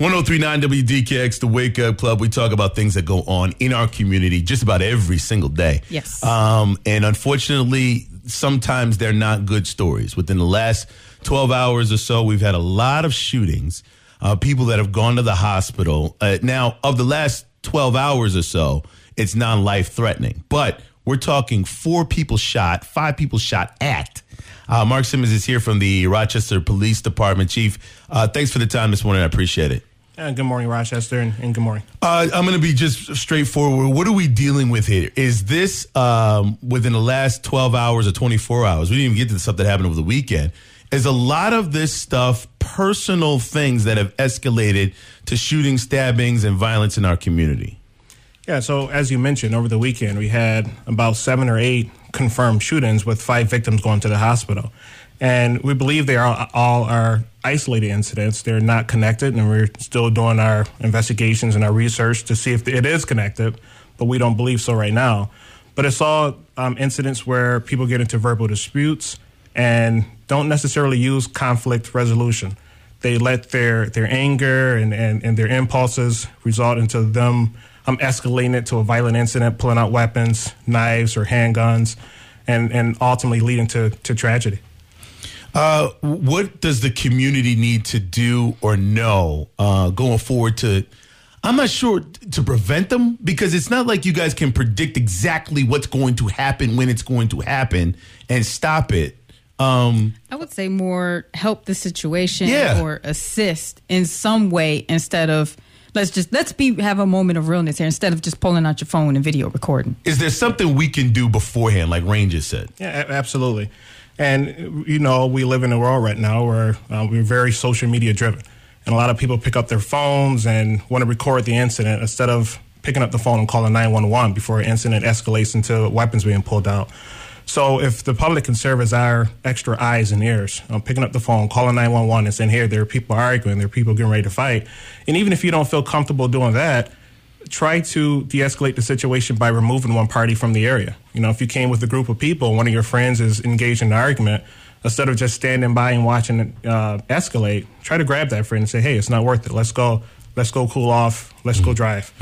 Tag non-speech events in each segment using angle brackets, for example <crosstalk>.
1039 WDKX, the Wake Up Club. We talk about things that go on in our community just about every single day. Yes. Um, and unfortunately, sometimes they're not good stories. Within the last 12 hours or so, we've had a lot of shootings, uh, people that have gone to the hospital. Uh, now, of the last 12 hours or so, it's non life threatening. But we're talking four people shot, five people shot at. Uh, Mark Simmons is here from the Rochester Police Department. Chief, uh, thanks for the time this morning. I appreciate it. Uh, good morning, Rochester, and, and good morning. Uh, I'm going to be just straightforward. What are we dealing with here? Is this um, within the last 12 hours or 24 hours? We didn't even get to the stuff that happened over the weekend. Is a lot of this stuff personal things that have escalated to shooting, stabbings, and violence in our community? Yeah, so as you mentioned, over the weekend, we had about seven or eight confirmed shootings with five victims going to the hospital. And we believe they are all are isolated incidents. They're not connected, and we're still doing our investigations and our research to see if it is connected, but we don't believe so right now. But it's all um, incidents where people get into verbal disputes and don't necessarily use conflict resolution. They let their, their anger and, and, and their impulses result into them um, escalating it to a violent incident, pulling out weapons, knives, or handguns, and, and ultimately leading to, to tragedy. Uh, what does the community need to do or know uh, going forward to? I'm not sure to prevent them because it's not like you guys can predict exactly what's going to happen when it's going to happen and stop it. Um, I would say more help the situation Yeah. or assist in some way instead of let's just let's be have a moment of realness here instead of just pulling out your phone and video recording. is there something we can do beforehand, like Ranger said? Yeah, absolutely. And, you know, we live in a world right now where uh, we're very social media driven. And a lot of people pick up their phones and want to record the incident instead of picking up the phone and calling 911 before an incident escalates into weapons being pulled out. So if the public can serve as our extra eyes and ears, um, picking up the phone, calling 911 and saying, here, there are people arguing, there are people getting ready to fight. And even if you don't feel comfortable doing that, try to de-escalate the situation by removing one party from the area. You know, if you came with a group of people, one of your friends is engaged in an argument, instead of just standing by and watching it uh, escalate, try to grab that friend and say, "Hey, it's not worth it. Let's go. Let's go cool off. Let's go drive."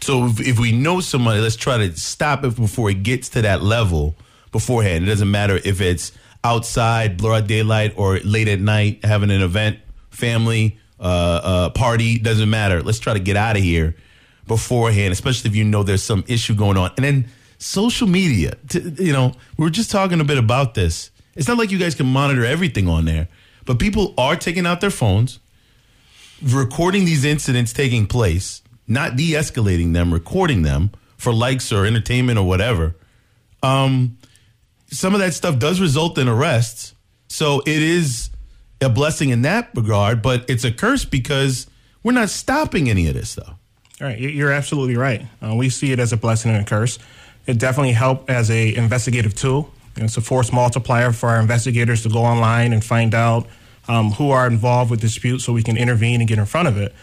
So if, if we know somebody, let's try to stop it before it gets to that level beforehand. It doesn't matter if it's outside, broad daylight, or late at night having an event, family, uh, uh, party. Doesn't matter. Let's try to get out of here beforehand, especially if you know there's some issue going on. And then social media. You know, we were just talking a bit about this. It's not like you guys can monitor everything on there, but people are taking out their phones recording these incidents taking place, not de escalating them, recording them for likes or entertainment or whatever. Um, some of that stuff does result in arrests. So it is a blessing in that regard, but it's a curse because we're not stopping any of this stuff. All right, you- you're absolutely right. Uh, we see it as a blessing and a curse. It definitely helped as a investigative tool. It's a force multiplier for our investigators to go online and find out um, who are involved with disputes, so we can intervene and get in front of it.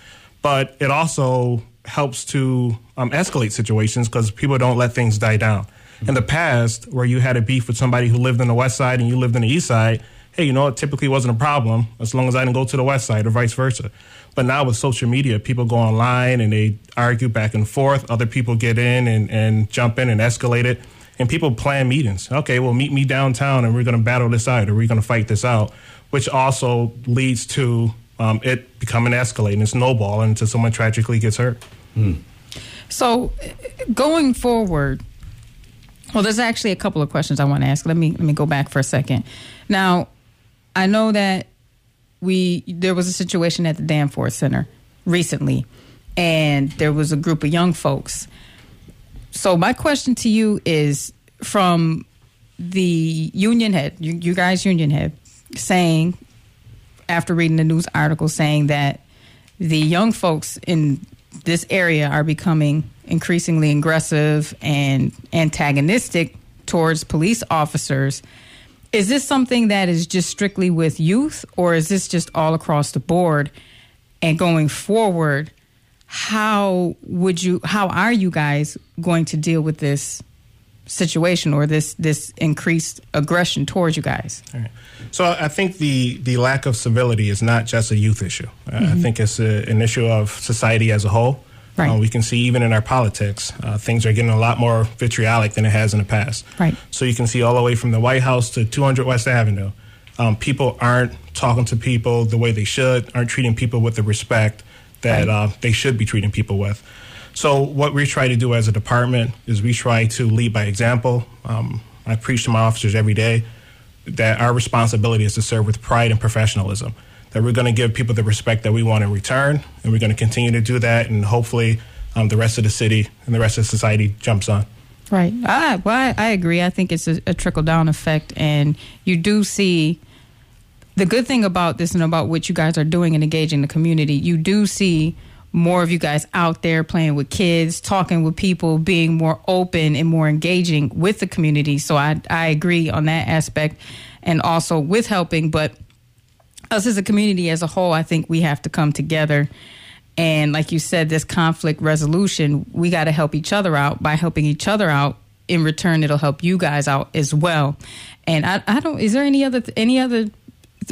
But it also helps to um, escalate situations because people don't let things die down. In the past, where you had a beef with somebody who lived on the west side and you lived on the east side, hey, you know, it typically wasn't a problem as long as I didn't go to the west side or vice versa. But now with social media, people go online and they argue back and forth. Other people get in and, and jump in and escalate it. And people plan meetings. Okay, well, meet me downtown and we're going to battle this out or we're going to fight this out, which also leads to um, it becoming escalating, snowballing until someone tragically gets hurt. So, uh, going forward, well, there's actually a couple of questions I want to ask. Let me let me go back for a second. Now, I know that we there was a situation at the Danforth Center recently, and there was a group of young folks. So, my question to you is from the union head, you, you guys union head, saying after reading the news article saying that the young folks in this area are becoming increasingly aggressive and antagonistic towards police officers. Is this something that is just strictly with youth, or is this just all across the board? And going forward, how would you, how are you guys going to deal with this situation or this this increased aggression towards you guys? Right. So I think the, the lack of civility is not just a youth issue. Uh, I think it's a, an issue of society as a whole. Right. Uh, we can see even in our politics, uh, things are getting a lot more vitriolic than it has in the past. Right. So you can see all the way from the White House to 200 West Avenue, um, people aren't talking to people the way they should, aren't treating people with the respect that Right. uh, they should be treating people with. So what we try to do as a department is we try to lead by example. Um, I preach to my officers every day that our responsibility is to serve with pride and professionalism. That we're going to give people the respect that we want in return, and we're going to continue to do that, and hopefully, um, the rest of the city and the rest of society jumps on. Right. I, well, I, agree. I think it's a, a trickle down effect, and you do see the good thing about this and about what you guys are doing and engaging the community. You do see more of you guys out there playing with kids, talking with people, being more open and more engaging with the community. So I I agree on that aspect, and also with helping, but us as a community as a whole, I think we have to come together. And like you said, this conflict resolution, we got to help each other out. By helping each other out, in return, it'll help you guys out as well. And I, I don't. Is there any other any other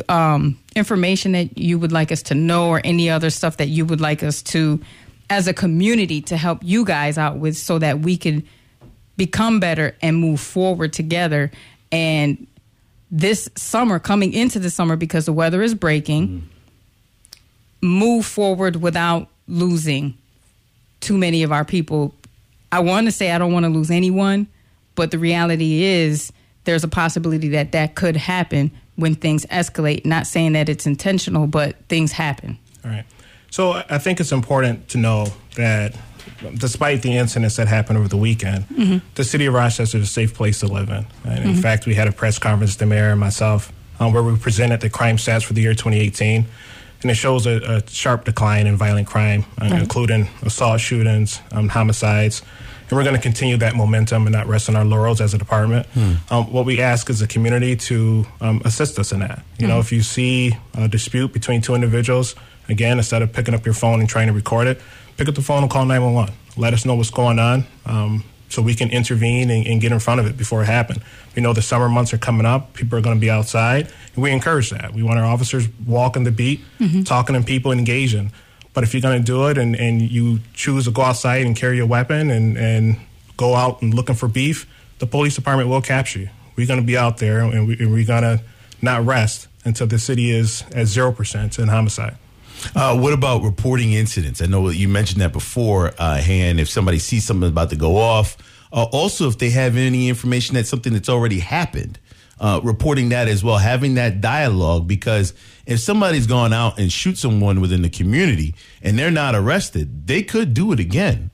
um, information that you would like us to know, or any other stuff that you would like us to, as a community, to help you guys out with, so that we can become better and move forward together and this summer, coming into the summer because the weather is breaking, move forward without losing too many of our people. I want to say I don't want to lose anyone, but the reality is there's a possibility that that could happen when things escalate. Not saying that it's intentional, but things happen. All right. So I think it's important to know that despite the incidents that happened over the weekend, the city of Rochester is a safe place to live in. And in fact, we had a press conference, the mayor and myself, um, where we presented the crime stats for the year 2018. And it shows a, a sharp decline in violent crime, uh, including assault shootings, um, homicides. And we're going to continue that momentum and not rest on our laurels as a department. Um, what we ask is the community to um, assist us in that. You know, if you see a dispute between two individuals, again, instead of picking up your phone and trying to record it, pick up the phone and call 911. Let us know what's going on um, so we can intervene and, and get in front of it before it happens. We know the summer months are coming up. People are going to be outside, and we encourage that. We want our officers walking the beat, talking to people, engaging. But if you're going to do it and, and you choose to go outside and carry a weapon and, and go out and looking for beef, the police department will capture you. We're going to be out there and, we, and we're going to not rest until the city is at 0% in homicide. Uh, what about reporting incidents? I know you mentioned that before, uh, Han. If somebody sees something about to go off, uh, also if they have any information that something that's already happened, uh, reporting that as well, having that dialogue. Because if somebody's gone out and shoot someone within the community and they're not arrested, they could do it again.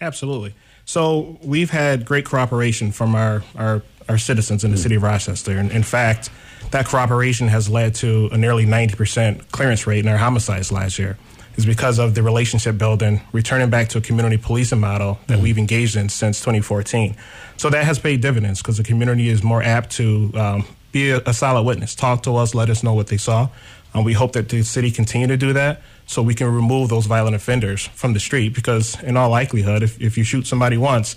Absolutely. So we've had great cooperation from our, our, our citizens in the city of Rochester. And in fact, that cooperation has led to a nearly 90% clearance rate in our homicides last year. Is because of the relationship building, returning back to a community policing model that we've engaged in since 2014. So that has paid dividends because the community is more apt to um, be a, a solid witness, talk to us, let us know what they saw. Um, we hope that the city continue to do that so we can remove those violent offenders from the street because in all likelihood, if, if you shoot somebody once,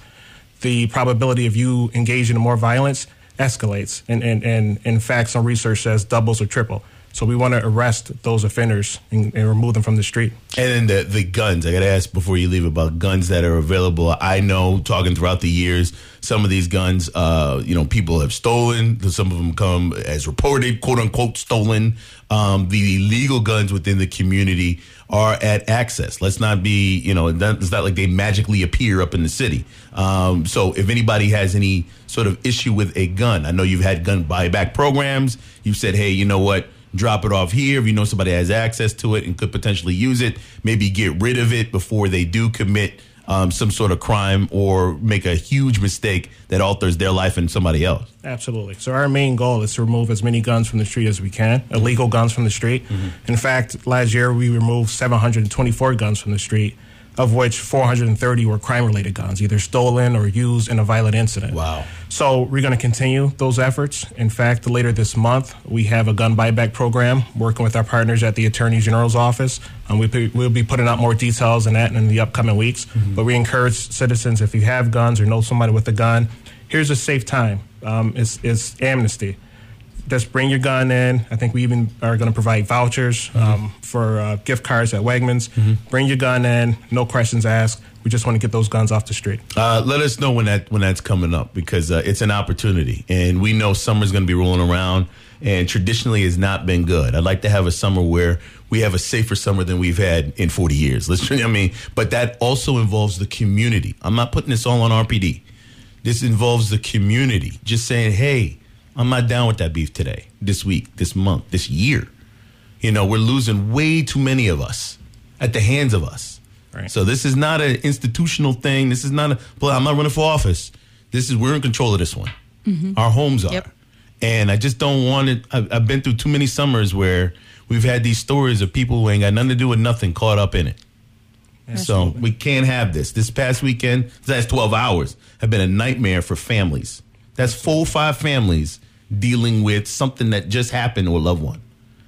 the probability of you engaging in more violence escalates. And, and, and in fact, some research says doubles or triple. So we want to arrest those offenders and, and remove them from the street. And then the the guns. I got to ask before you leave about guns that are available. I know, talking throughout the years, some of these guns, uh, you know, people have stolen. Some of them come as reported, quote unquote, stolen. Um, the legal guns within the community are at access. Let's not be, you know, it's not like they magically appear up in the city. Um, so if anybody has any sort of issue with a gun, I know you've had gun buyback programs. You've said, hey, you know what? Drop it off here. If you know somebody has access to it and could potentially use it, maybe get rid of it before they do commit um, some sort of crime or make a huge mistake that alters their life and somebody else. Absolutely. So our main goal is to remove as many guns from the street as we can, illegal guns from the street. In fact, last year we removed 724 guns from the street, of which 430 were crime-related guns, either stolen or used in a violent incident. Wow. So we're going to continue those efforts. In fact, later this month, we have a gun buyback program working with our partners at the Attorney General's office. Um, we we'll be putting out more details on that in the upcoming weeks. But we encourage citizens, if you have guns or know somebody with a gun, here's a safe time. Um, it's, it's amnesty. Just bring your gun in. I think we even are going to provide vouchers um, for uh, gift cards at Wegmans. Bring your gun in, no questions asked. We just want to get those guns off the street. Uh, let us know when that when that's coming up because uh, it's an opportunity, and we know summer's going to be rolling around, and traditionally has not been good. I'd like to have a summer where we have a safer summer than we've had in 40 years. Let's, I mean, but that also involves the community. I'm not putting this all on RPD. This involves the community. Just saying, hey, I'm not down with that beef today, this week, this month, this year. You know, we're losing way too many of us at the hands of us. Right. So this is not an institutional thing. This is not a. Well, I'm not running for office. This is we're in control of this one. Mm-hmm. Our homes are, Yep. and I just don't want it. I've, I've been through too many summers where we've had these stories of people who ain't got nothing to do with nothing caught up in it. So we can't have this. This past weekend, the last 12 hours have been a nightmare for families. That's four, five families dealing with something that just happened to a loved one.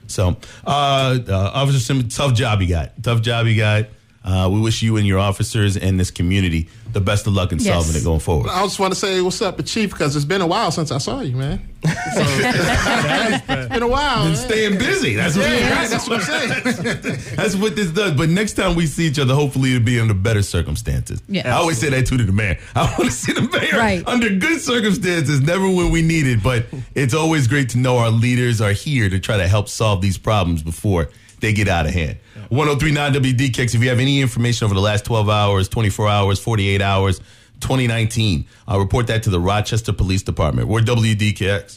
So, uh, uh, Officer Simmons, tough job you got. Tough job you got. Uh, we wish you and your officers and this community the best of luck in Yes. solving it going forward. I just want to say what's up, Chief, because it's been a while since I saw you, man. <laughs> So, it's been a while. Been staying busy. That's what, Yeah, that's, that's what I'm saying. <laughs> that's what this does. But next time we see each other, hopefully it'll be under better circumstances. Yeah. I always say that too to the mayor. <laughs> I want to see the mayor Right. under good circumstances, never when we need it. But it's always great to know our leaders are here to try to help solve these problems before they get out of hand. 1039 WDKX, if you have any information over the last 12 hours, 24 hours, 48 hours, 2019, I'll uh, report that to the Rochester Police Department. We're WDKX.